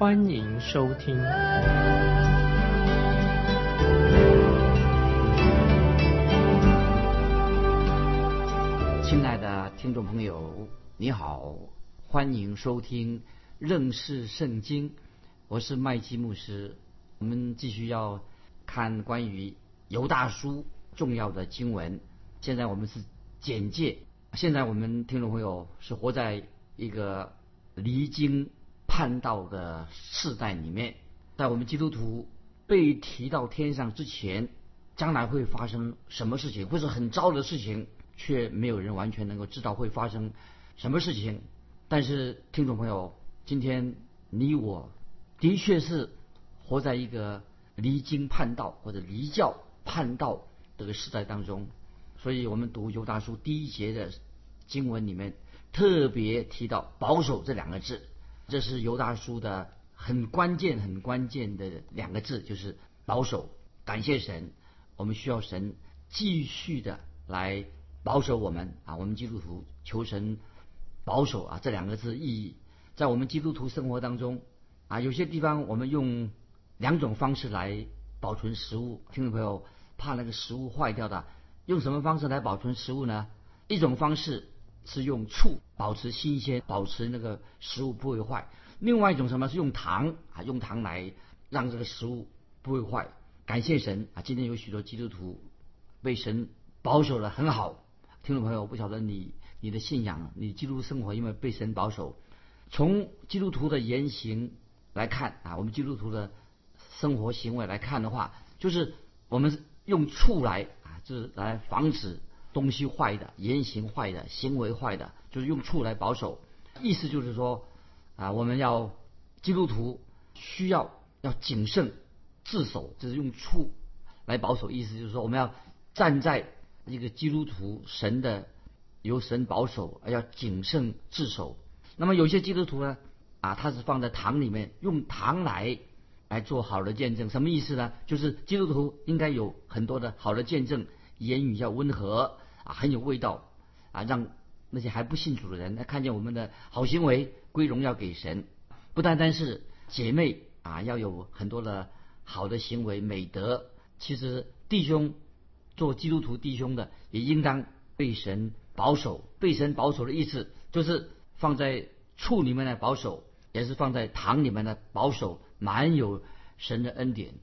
欢迎收听。亲爱的听众朋友，你好，欢迎收听认识圣经。我是麦基牧师，我们继续要看关于犹大书重要的经文。现在我们是简介。现在我们听众朋友是活在一个离经看到的世代里面，在我们基督徒被提到天上之前，将来会发生什么事情，会是很糟的事情，却没有人完全能够知道会发生什么事情。但是听众朋友，今天你我的确是活在一个离经叛道或者离教叛道这个时代当中。所以我们读犹大书第一节的经文里面特别提到“保守”这两个字，这是犹大书的很关键、很关键的两个字，就是保守。感谢神，我们需要神继续的来保守我们啊！我们基督徒求神保守啊！这两个字意义在我们基督徒生活当中啊，有些地方我们用两种方式来保存食物，听众朋友怕那个食物坏掉的。用什么方式来保存食物呢？一种方式是用醋保持新鲜，保持那个食物不会坏；另外一种什么是用糖啊，用糖来让这个食物不会坏。感谢神啊！今天有许多基督徒被神保守的很好。听众朋友，我不晓得你你的信仰，你基督生活因为被神保守。从基督徒的言行来看啊，我们基督徒的生活行为来看的话，就是我们用醋来啊，就。是来防止东西坏的、言行坏的、行为坏的，就是用处来保守。意思就是说，啊，我们要基督徒需要要谨慎自守，就是用处来保守。意思就是说，我们要站在一个基督徒神的由神保守，要谨慎自守。那么有些基督徒呢，啊，他是放在堂里面，用堂来来做好的见证。什么意思呢？就是基督徒应该有很多的好的见证。言语要温和啊，很有味道啊，让那些还不信主的人，看见我们的好行为归荣耀给神。不单单是姐妹啊，要有很多的好的行为美德。其实弟兄做基督徒弟兄的，也应当被神保守。被神保守的意思，就是放在处里面的保守，也是放在堂里面的保守，满有神的恩典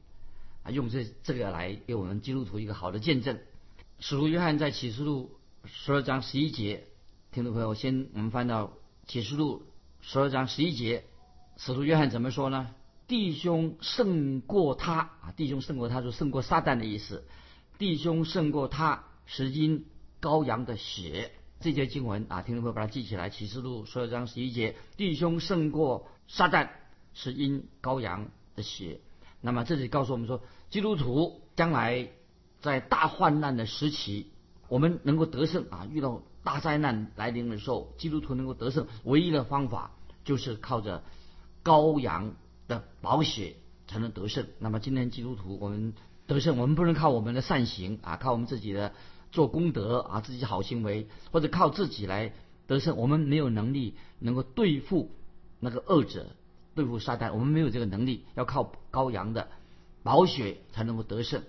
啊，用这这个来给我们基督徒一个好的见证。使徒约翰在启示录十二章十一节，听众朋友，先我们翻到启示录十二章十一节，使徒约翰怎么说呢？弟兄胜过他啊，弟兄胜过他，就胜过撒旦的意思。弟兄胜过他，是因羔羊的血。这节经文啊，听众朋友把它记起来。启示录十二章十一节，弟兄胜过撒旦，是因羔羊的血。那么这里告诉我们说，基督徒将来。在大患难的时期，我们能够得胜啊！遇到大灾难来临的时候，基督徒能够得胜，唯一的方法就是靠着羔羊的宝血才能得胜。那么今天基督徒我们得胜，我们不能靠我们的善行啊，靠我们自己的做功德啊，自己好行为，或者靠自己来得胜。我们没有能力能够对付那个恶者，对付撒旦，我们没有这个能力，要靠羔羊的宝血才能够得胜。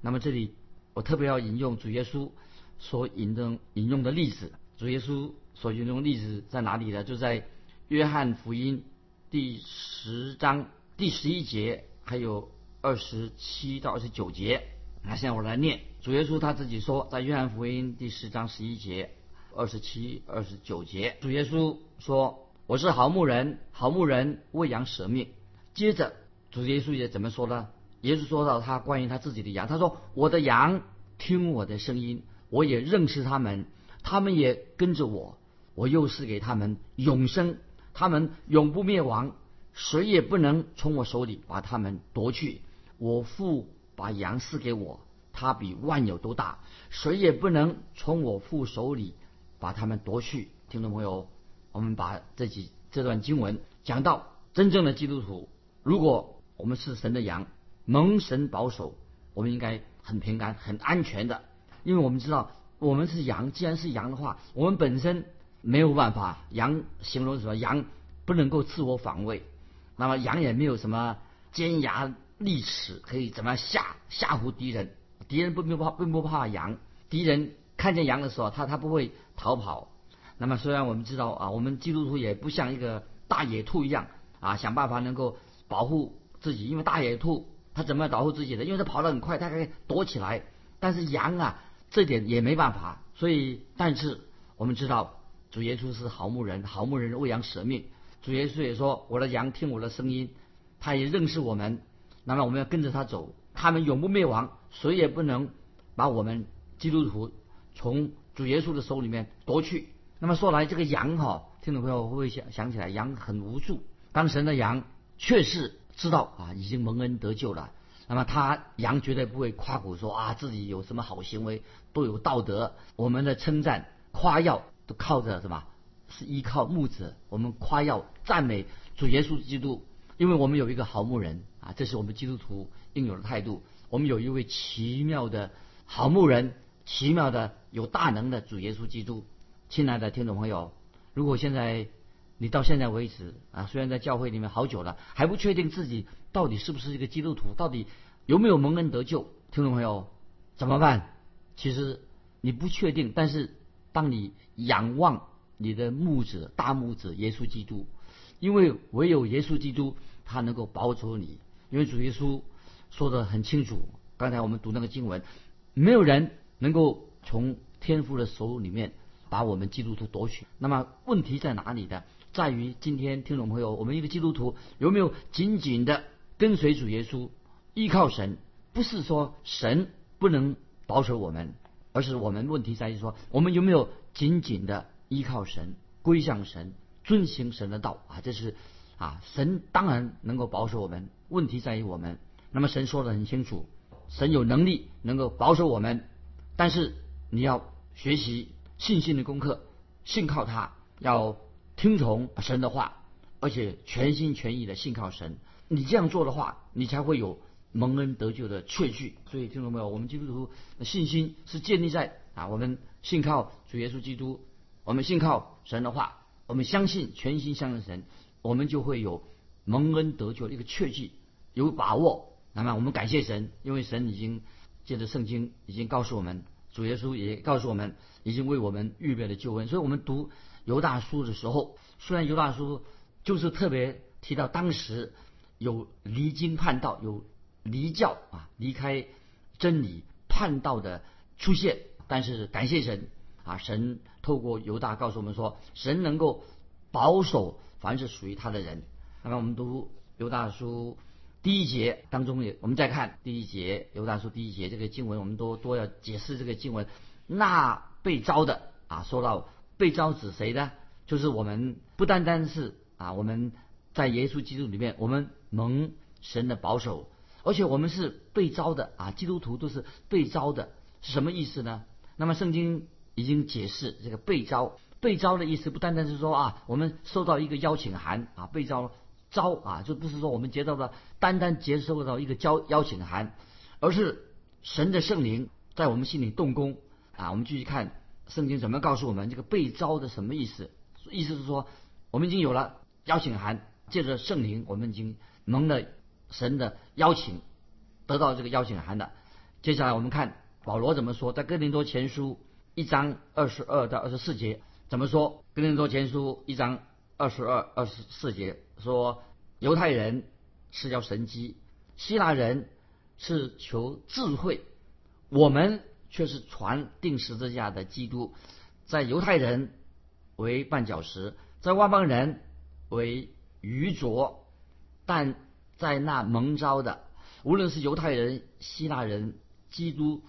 那么这里我特别要引用主耶稣所引的引用的例子。主耶稣所引用的例子在哪里呢？就在约翰福音第十章第十一节，还有二十七到二十九节。那现在我来念主耶稣他自己说，在约翰福音第十章十一节、二十七、二十九节，主耶稣说：“我是好牧人，好牧人为羊舍命。”接着主耶稣也怎么说呢？耶稣说到他关于他自己的羊，他说：“我的羊听我的声音，我也认识他们，他们也跟着我。我又是给他们永生，他们永不灭亡，谁也不能从我手里把他们夺去。我父把羊赐给我，他比万有都大，谁也不能从我父手里把他们夺去。听众朋友，我们把这几这段经文讲到真正的基督徒，如果我们是神的羊，蒙神保守，我们应该很平安、很安全的，因为我们知道我们是羊。既然是羊的话，我们本身没有办法。羊形容什么？羊不能够自我防卫，那么羊也没有什么尖牙。利齿可以怎么样吓吓唬敌人？敌人不不怕并不怕羊，敌人看见羊的时候，他他不会逃跑。那么虽然我们知道啊，我们基督徒也不像一个大野兔一样啊，想办法能够保护自己，因为大野兔他怎么样保护自己的？因为他跑得很快，他可以躲起来。但是羊啊，这点也没办法。所以，但是我们知道主耶稣是好牧人，好牧人为羊舍命。主耶稣也说：“我的羊听我的声音。”他也认识我们。那么我们要跟着他走，他们永不灭亡，谁也不能把我们基督徒从主耶稣的手里面夺去。那么说来，这个羊哈，听众朋友会不会想想起来，羊很无助。当神的羊确实知道啊，已经蒙恩得救了。那么他羊绝对不会夸口说啊，自己有什么好行为，都有道德。我们的称赞、夸耀都靠着什么？是依靠牧者。我们夸耀、赞美主耶稣基督。因为我们有一个好牧人啊，这是我们基督徒应有的态度。我们有一位奇妙的好牧人，奇妙的有大能的主耶稣基督。亲爱的听众朋友，如果现在你到现在为止啊，虽然在教会里面好久了，还不确定自己到底是不是一个基督徒，到底有没有蒙恩得救，听众朋友怎么办？其实你不确定，但是当你仰望你的牧者大牧者耶稣基督，因为唯有耶稣基督。他能够保守你，因为主耶稣说的很清楚。刚才我们读那个经文，没有人能够从天父的手里面把我们基督徒夺取。那么问题在哪里呢？在于今天听众朋友，我们一个基督徒有没有紧紧的跟随主耶稣，依靠神？不是说神不能保守我们，而是我们问题在于说，我们有没有紧紧的依靠神，归向神，遵行神的道啊？这是。啊，神当然能够保守我们，问题在于我们。那么神说的很清楚，神有能力能够保守我们，但是你要学习信心的功课，信靠他，要听从神的话，而且全心全意的信靠神。你这样做的话，你才会有蒙恩得救的确据。所以听懂没有？我们基督徒的信心是建立在啊，我们信靠主耶稣基督，我们信靠神的话，我们相信全心相信神。我们就会有蒙恩得救的一个确据，有把握。那么我们感谢神，因为神已经借着圣经已经告诉我们，主耶稣也告诉我们，已经为我们预备了救恩。所以我们读犹大书的时候，虽然犹大书就是特别提到当时有离经叛道、有离教啊、离开真理叛道的出现，但是感谢神啊，神透过犹大告诉我们说，神能够保守。凡是属于他的人，那么我们读犹大书第一节当中也，我们再看第一节犹大书第一节这个经文，我们都都要解释这个经文。那被招的啊，说到被招指谁呢？就是我们不单单是啊，我们在耶稣基督里面，我们蒙神的保守，而且我们是被招的啊，基督徒都是被招的，是什么意思呢？那么圣经已经解释这个被招。被招的意思不单单是说啊，我们收到一个邀请函啊，被招招啊，就不是说我们接到的单单接收到一个邀邀请函，而是神的圣灵在我们心里动工啊。我们继续看圣经怎么告诉我们这个被招的什么意思？意思是说我们已经有了邀请函，借着圣灵，我们已经蒙了神的邀请，得到这个邀请函的。接下来我们看保罗怎么说，在哥林多前书一章二十二到二十四节。怎么说？哥林多前书一章二十二、二十四节说，犹太人是要神机，希腊人是求智慧，我们却是传定十字架的基督，在犹太人为绊脚石，在外邦人为愚拙，但在那蒙召的，无论是犹太人、希腊人，基督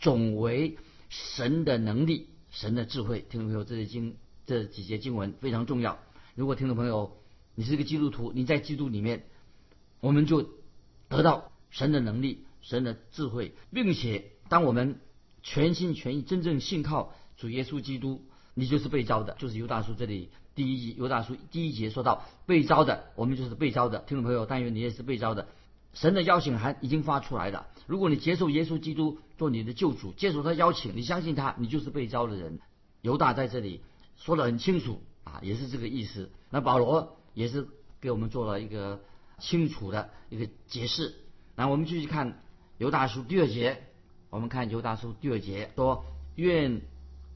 总为神的能力。神的智慧，听众朋友，这些经这几节经文非常重要。如果听众朋友你是一个基督徒，你在基督里面，我们就得到神的能力、神的智慧，并且当我们全心全意、真正信靠主耶稣基督，你就是被招的。就是犹大书这里第一犹大书第一节说到被招的，我们就是被招的。听众朋友，但愿你也是被招的。神的邀请函已经发出来了。如果你接受耶稣基督做你的救主，接受他邀请，你相信他，你就是被招的人。犹大在这里说得很清楚啊，也是这个意思。那保罗也是给我们做了一个清楚的一个解释。那我们继续看犹大书第二节，我们看犹大书第二节说：愿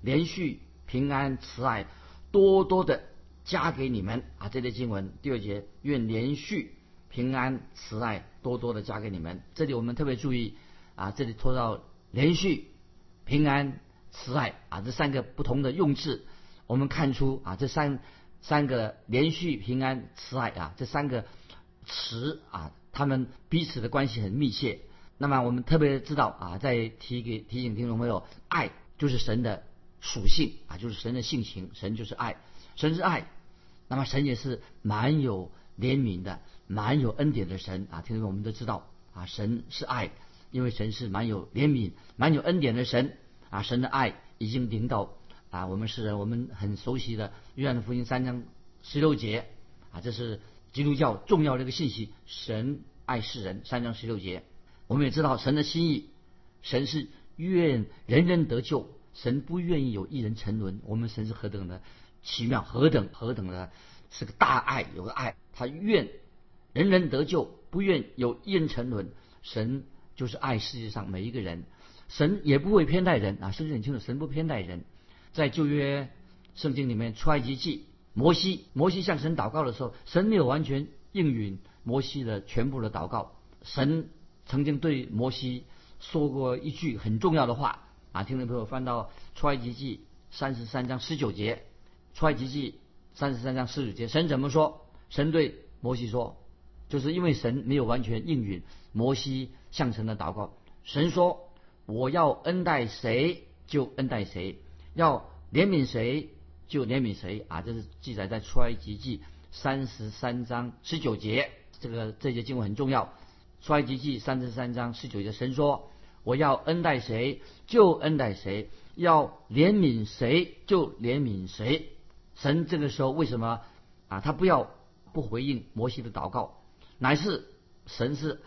连续平安慈爱多多的加给你们啊。这类经文第二节，愿连续。平安慈爱多多的加给你们。这里我们特别注意啊，这里拖到连续平安慈爱啊这三个不同的用字，我们看出啊这三三个连续平安慈爱啊这三个词啊，他们彼此的关系很密切。那么我们特别知道啊，在提给提醒听众朋友，爱就是神的属性啊，就是神的性情，神就是爱，神是爱，那么神也是蛮有怜悯的。蛮有恩典的神啊，听众我们都知道啊，神是爱，因为神是蛮有怜悯、蛮有恩典的神啊，神的爱已经领导啊，我们世人我们很熟悉的约翰福音三章十六节啊，这是基督教重要的一个信息，神爱世人三章十六节，我们也知道神的心意，神是愿人人得救，神不愿意有一人沉沦，我们神是何等的奇妙，何等何等的是个大爱，有个爱，他愿。人人得救，不愿有一人沉沦。神就是爱世界上每一个人，神也不会偏待人啊！圣经很清楚，神不偏待人。在旧约圣经里面，出埃及记，摩西，摩西向神祷告的时候，神没有完全应允摩西的全部的祷告。神曾经对摩西说过一句很重要的话啊！听众朋友翻到出埃及记三十三章十九节，出埃及记三十三章十九节，神怎么说？神对摩西说。就是因为神没有完全应允摩西向神的祷告，神说：“我要恩待谁就恩待谁，要怜悯谁就怜悯谁。”啊，这是记载在出埃及记三十三章十九节。这个这节经文很重要。出埃及记三十三章十九节，神说：“我要恩待谁就恩待谁，要怜悯谁就怜悯谁。”神这个时候为什么啊？他不要不回应摩西的祷告？乃是神是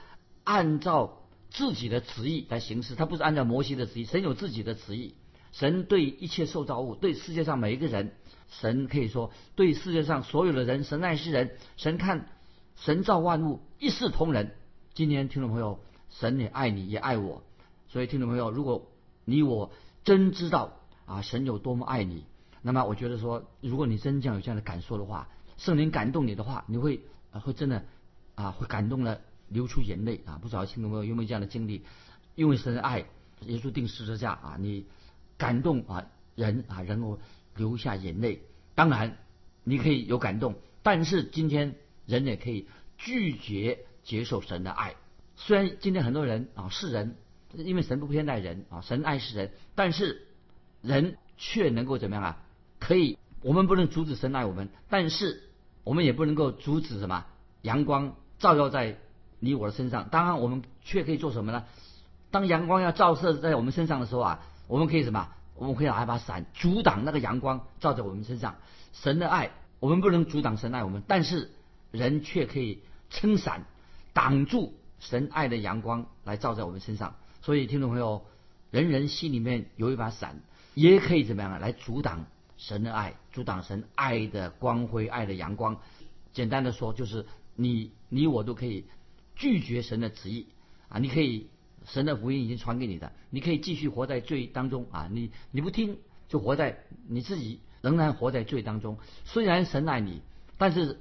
按照自己的旨意来行事，他不是按照摩西的旨意。神有自己的旨意，神对一切受造物，对世界上每一个人，神可以说对世界上所有的人，神爱世人。神看神造万物一视同仁。今天听众朋友，神也爱你，也爱我。所以听众朋友，如果你我真知道啊，神有多么爱你，那么我觉得说，如果你真正有这样的感受的话，圣灵感动你的话，你会啊会真的。啊，会感动了，流出眼泪啊！不知道听众朋友有没有这样的经历？因为神的爱，耶稣定十字架啊，你感动啊人啊，然后流下眼泪。当然，你可以有感动，但是今天人也可以拒绝接受神的爱。虽然今天很多人啊是人，因为神不偏待人啊，神爱世人，但是人却能够怎么样啊？可以，我们不能阻止神爱我们，但是我们也不能够阻止什么阳光。照耀在你我的身上，当然我们却可以做什么呢？当阳光要照射在我们身上的时候啊，我们可以什么？我们可以拿一把伞阻挡那个阳光照在我们身上。神的爱，我们不能阻挡神爱我们，但是人却可以撑伞挡住神爱的阳光来照在我们身上。所以听众朋友，人人心里面有一把伞，也可以怎么样啊？来阻挡神的爱，阻挡神爱的光辉、爱的阳光。简单的说，就是。你你我都可以拒绝神的旨意啊！你可以神的福音已经传给你的，你可以继续活在罪当中啊！你你不听，就活在你自己仍然活在罪当中。虽然神爱你，但是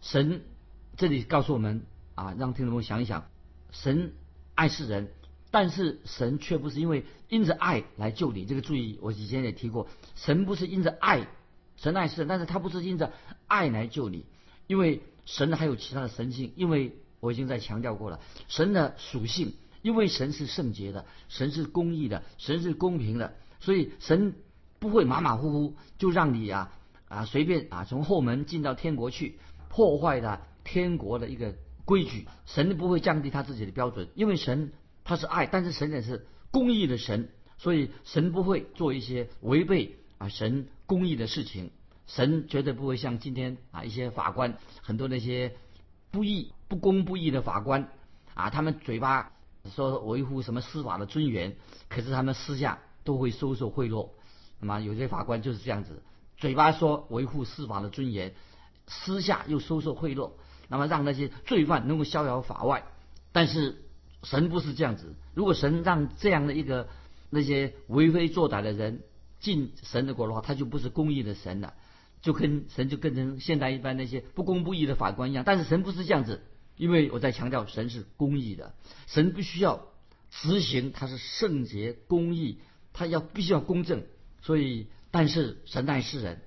神这里告诉我们啊，让听众们想一想：神爱世人，但是神却不是因为因着爱来救你。这个注意，我以前也提过，神不是因着爱，神爱世人，但是他不是因着爱来救你，因为。神还有其他的神性，因为我已经在强调过了，神的属性，因为神是圣洁的，神是公义的，神是公平的，所以神不会马马虎虎就让你啊啊随便啊从后门进到天国去，破坏了天国的一个规矩。神不会降低他自己的标准，因为神他是爱，但是神也是公义的神，所以神不会做一些违背啊神公义的事情。神绝对不会像今天啊一些法官，很多那些不义、不公不义的法官啊，他们嘴巴说维护什么司法的尊严，可是他们私下都会收受贿赂。那么有些法官就是这样子，嘴巴说维护司法的尊严，私下又收受贿赂，那么让那些罪犯能够逍遥法外。但是神不是这样子，如果神让这样的一个那些为非作歹的人进神的国的话，他就不是公义的神了。就跟神就跟成现代一般那些不公不义的法官一样，但是神不是这样子，因为我在强调神是公义的，神必须要执行，他是圣洁公义，他要必须要公正，所以但是神爱世人，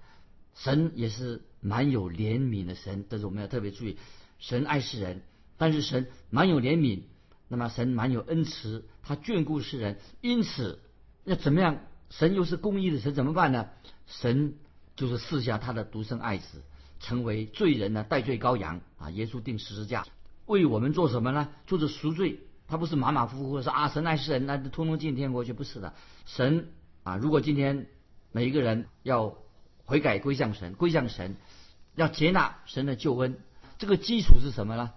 神也是蛮有怜悯的神，但是我们要特别注意，神爱世人，但是神蛮有怜悯，那么神蛮有恩慈，他眷顾世人，因此那怎么样？神又是公义的神，怎么办呢？神。就是赐下他的独生爱子，成为罪人呢，代罪羔羊啊！耶稣定十字架，为我们做什么呢？就是赎罪。他不是马马虎虎说啊，神爱世人，那通通进天国去，不是的。神啊，如果今天每一个人要悔改归向神，归向神，要接纳神的救恩，这个基础是什么呢？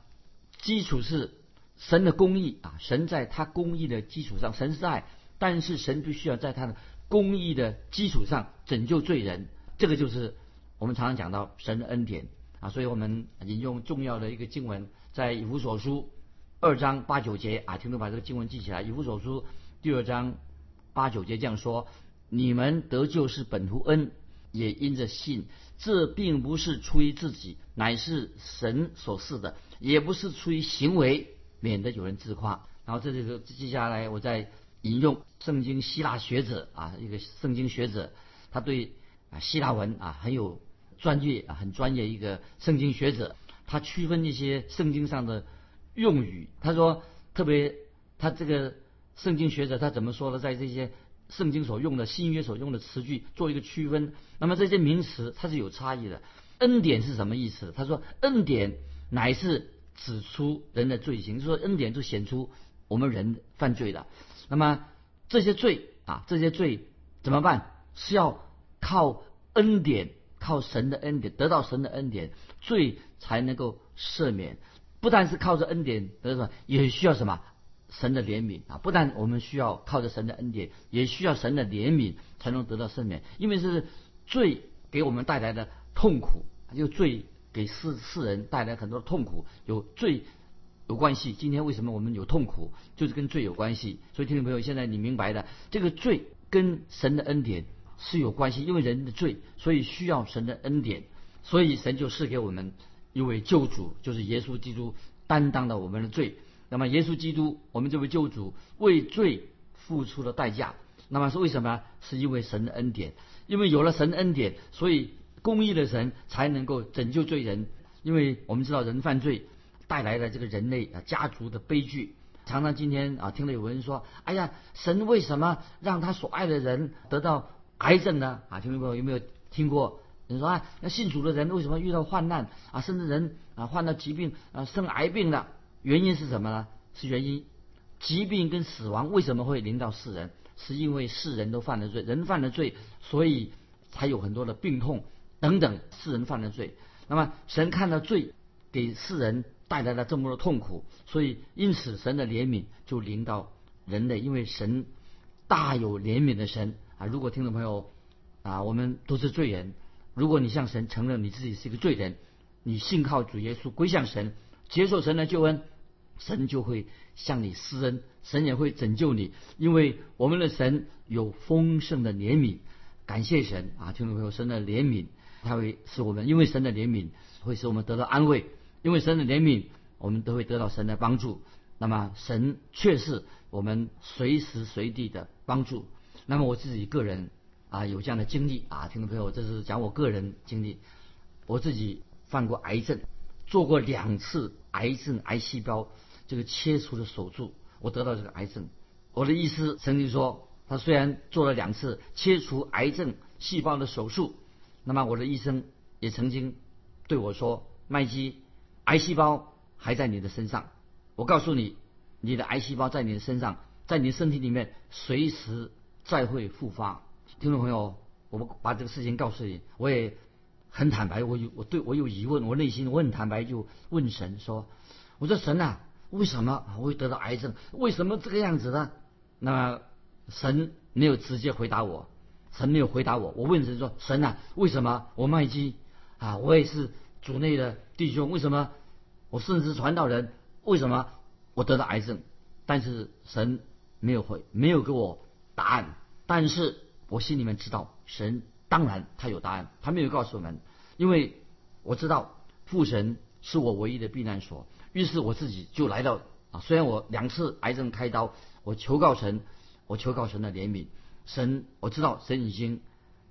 基础是神的公义啊！神在他公义的基础上，神是爱，但是神必须要在他的公义的基础上拯救罪人。这个就是我们常常讲到神的恩典啊，所以我们引用重要的一个经文，在以弗所书二章八九节啊，听众把这个经文记起来。以弗所书第二章八九节这样说：你们得救是本乎恩，也因着信。这并不是出于自己，乃是神所赐的；也不是出于行为，免得有人自夸。然后这里头接下来，我再引用圣经希腊学者啊，一个圣经学者，他对。啊，希腊文啊很有专业啊，很专业一个圣经学者，他区分一些圣经上的用语。他说，特别他这个圣经学者他怎么说呢？在这些圣经所用的新约所用的词句做一个区分。那么这些名词它是有差异的。恩典是什么意思？他说，恩典乃是指出人的罪行，说恩典就显出我们人犯罪了。那么这些罪啊，这些罪怎么办？是要。靠恩典，靠神的恩典得到神的恩典，罪才能够赦免。不但是靠着恩典得到，也需要什么？神的怜悯啊！不但我们需要靠着神的恩典，也需要神的怜悯才能得到赦免。因为是罪给我们带来的痛苦，就罪给世世人带来很多痛苦，有罪有关系。今天为什么我们有痛苦，就是跟罪有关系。所以听众朋友，现在你明白的，这个罪跟神的恩典。是有关系，因为人的罪，所以需要神的恩典，所以神就赐给我们一位救主，就是耶稣基督担当了我们的罪。那么耶稣基督，我们这位救主为罪付出了代价。那么是为什么？是因为神的恩典，因为有了神的恩典，所以公义的神才能够拯救罪人。因为我们知道人犯罪带来了这个人类啊家族的悲剧。常常今天啊听到有人说：“哎呀，神为什么让他所爱的人得到？”癌症呢？啊，听众朋友有没有听过？你说啊，那信主的人为什么遇到患难啊，甚至人啊患了疾病啊生癌病了？原因是什么呢？是原因，疾病跟死亡为什么会临到世人？是因为世人都犯了罪，人犯了罪，所以才有很多的病痛等等。世人犯了罪，那么神看到罪给世人带来了这么多痛苦，所以因此神的怜悯就临到人类，因为神大有怜悯的神。啊，如果听众朋友啊，我们都是罪人，如果你向神承认你自己是一个罪人，你信靠主耶稣归向神，接受神的救恩，神就会向你施恩，神也会拯救你，因为我们的神有丰盛的怜悯。感谢神啊，听众朋友，神的怜悯，他会使我们，因为神的怜悯会使我们得到安慰，因为神的怜悯，我们都会得到神的帮助。那么神却是我们随时随地的帮助。那么我自己个人啊有这样的经历啊，听众朋友，这是讲我个人经历。我自己犯过癌症，做过两次癌症癌细胞这个切除的手术，我得到这个癌症。我的医师曾经说，他虽然做了两次切除癌症细胞的手术，那么我的医生也曾经对我说，麦基，癌细胞还在你的身上。我告诉你，你的癌细胞在你的身上，在你的身体里面随时再会复发。听众朋友，我们把这个事情告诉你，我也很坦白，我有我对我有疑问，我内心我很坦白，就问神说：“我说神啊，为什么我会得到癌症？为什么这个样子呢？”那神没有直接回答我，神没有回答我。我问神说：“神啊，为什么我麦基啊，我也是主内的弟兄，为什么我甚至传道人，为什么我得到癌症？”但是神没有回，没有给我答案。但是我心里面知道，神当然他有答案，他没有告诉我们，因为我知道父神是我唯一的避难所。于是我自己就来到啊，虽然我两次癌症开刀。我求告神，我求告神的怜悯。神，我知道神已经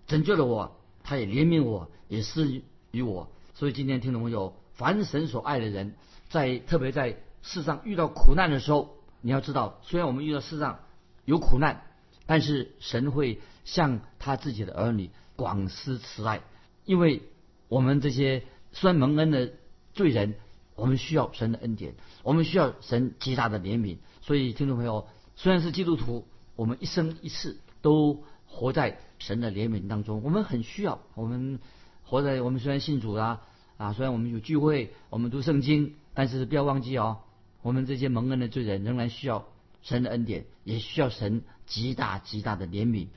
拯救了我，他也怜悯我，也施于我。所以今天听众朋友，凡神所爱的人，在特别在世上遇到苦难的时候，你要知道，虽然我们遇到世上有苦难，但是神会向他自己的儿女广施慈爱，因为我们这些虽然蒙恩的罪人，我们需要神的恩典，我们需要神极大的怜悯。所以听众朋友。虽然是基督徒，我们一生一世都活在神的怜悯当中。我们很需要，我们活在我们虽然信主啦啊，虽然我们有聚会，我们读圣经，但是不要忘记哦，我们这些蒙恩的罪人仍然需要神的恩典，也需要神极大极大的怜悯。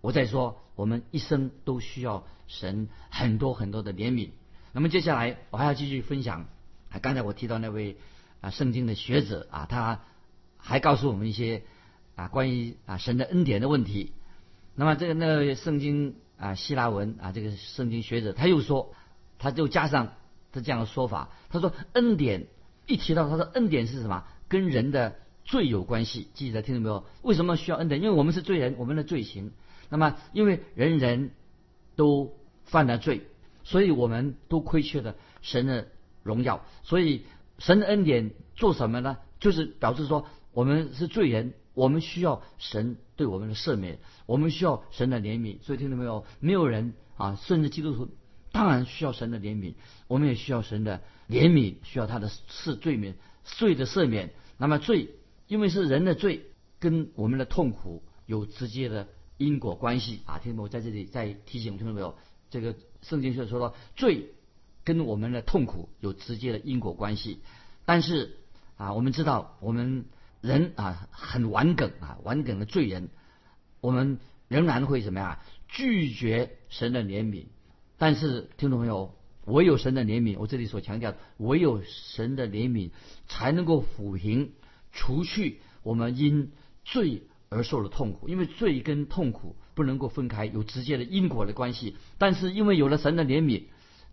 我在说，我们一生都需要神很多很多的怜悯。那么接下来我还要继续分享，刚才我提到那位啊圣经的学者啊，他。还告诉我们一些啊关于啊神的恩典的问题。那么这个那个圣经啊希腊文啊这个圣经学者他又说，他就加上他这样的说法，他说恩典一提到他说恩典是什么？跟人的罪有关系。记得听到没有？为什么需要恩典？因为我们是罪人，我们的罪行。那么因为人人都犯了罪，所以我们都亏缺了神的荣耀。所以神的恩典做什么呢？就是表示说。我们是罪人，我们需要神对我们的赦免，我们需要神的怜悯。所以听到没有？没有人啊，甚至基督徒当然需要神的怜悯，我们也需要神的怜悯，需要他的赦罪免罪的赦免。那么罪，因为是人的罪，跟我们的痛苦有直接的因果关系啊！听到没有？在这里再提醒，听到没有？这个圣经上说到，罪跟我们的痛苦有直接的因果关系。但是啊，我们知道我们。人啊，很顽梗啊，顽梗的罪人，我们仍然会怎么样？拒绝神的怜悯。但是听众朋友，唯有神的怜悯，我这里所强调，唯有神的怜悯才能够抚平、除去我们因罪而受的痛苦。因为罪跟痛苦不能够分开，有直接的因果的关系。但是因为有了神的怜悯，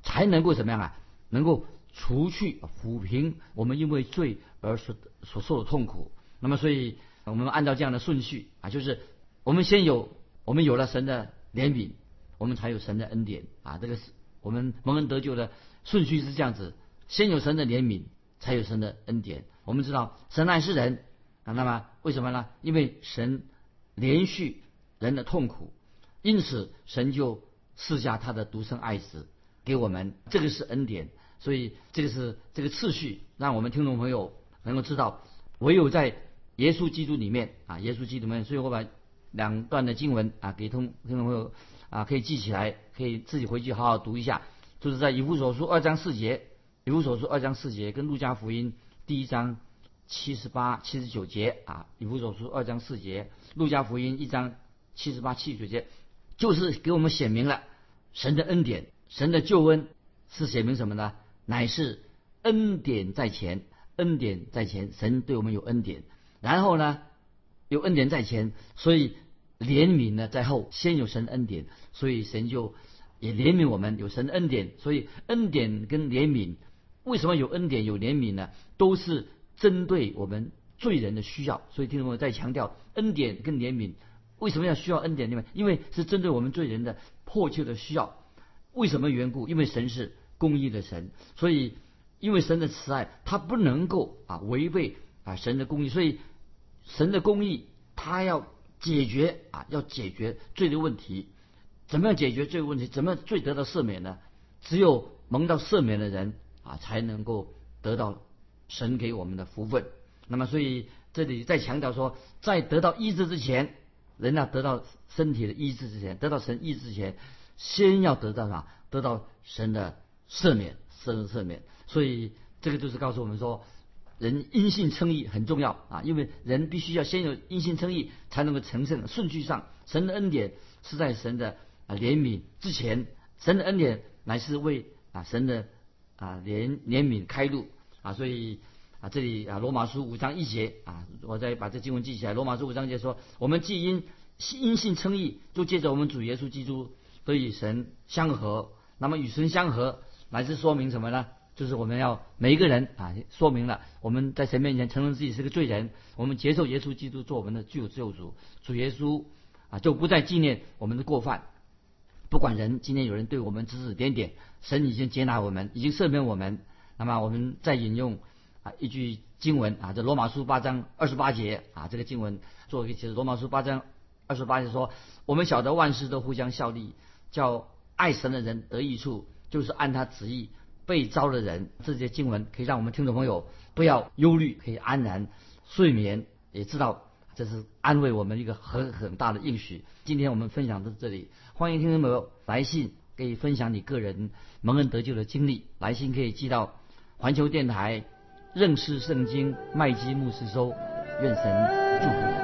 才能够怎么样啊？能够除去、抚平我们因为罪而所所受的痛苦。那么，所以我们按照这样的顺序啊，就是我们先有，我们有了神的怜悯，我们才有神的恩典啊。这个是我们蒙恩得救的顺序是这样子：先有神的怜悯，才有神的恩典。我们知道神爱世人啊，那么为什么呢？因为神连续人的痛苦，因此神就赐下他的独生爱子给我们，这个是恩典。所以这个是这个次序，让我们听众朋友能够知道，唯有在耶稣基督里面啊，耶稣基督里面，所以我把两段的经文啊给通听众朋友啊可以记起来，可以自己回去好好读一下。就是在以弗所书二章四节，以弗所书二章四节跟路加福音第一章七十八、七十九节啊，以弗所书二章四节，路加福音一章七十八、七十九节，就是给我们写明了神的恩典，神的救恩是写明什么呢？乃是恩典在前，恩典在前，神对我们有恩典。然后呢，有恩典在前，所以怜悯呢在后。先有神恩典，所以神就也怜悯我们。有神恩典，所以恩典跟怜悯，为什么有恩典有怜悯呢？都是针对我们罪人的需要。所以听众朋友在强调恩典跟怜悯，为什么要需要恩典因为？因为是针对我们罪人的迫切的需要。为什么缘故？因为神是公义的神，所以因为神的慈爱，他不能够啊违背啊神的公义，所以。神的公义，他要解决啊，要解决罪的问题。怎么样解决罪问题？怎么罪得到赦免呢？只有蒙到赦免的人，啊，才能够得到神给我们的福分。那么，所以这里再强调说，在得到医治之前，人要得到身体的医治之前，得到神医治之前，先要得到啥？得到神的赦免，神的赦免。所以这个就是告诉我们说，人因信称义很重要啊，因为人必须要先有因信称义，才能够成圣。顺序上，神的恩典是在神的啊怜悯之前，神的恩典乃是为啊神的啊怜怜悯开路啊，所以。啊，这里啊，罗马书五章一节啊，我再把这经文记起来。罗马书五章一节说：“我们既因因信称义，就借着我们主耶稣基督都与神相合。那么与神相合，乃是说明什么呢？就是我们要每一个人啊，说明了我们在神面前承认自己是个罪人，我们接受耶稣基督做我们的救救主。主耶稣啊，就不再纪念我们的过犯。不管人今天有人对我们指指点点，神已经接纳我们，已经赦免我们。那么我们再引用。”啊，一句经文啊，这罗马书八章二十八节啊，这个经文做一个解释。罗马书八章二十八节说：“我们晓得万事都互相效力，叫爱神的人得益处，就是按他旨意被招的人。”这些经文可以让我们听众朋友不要忧虑，可以安然睡眠，也知道这是安慰我们一个很很大的应许。今天我们分享到这里，欢迎听众朋友来信，可以分享你个人蒙恩得救的经历。来信可以寄到环球电台。认识圣经，麦基牧师说：“愿神祝福。”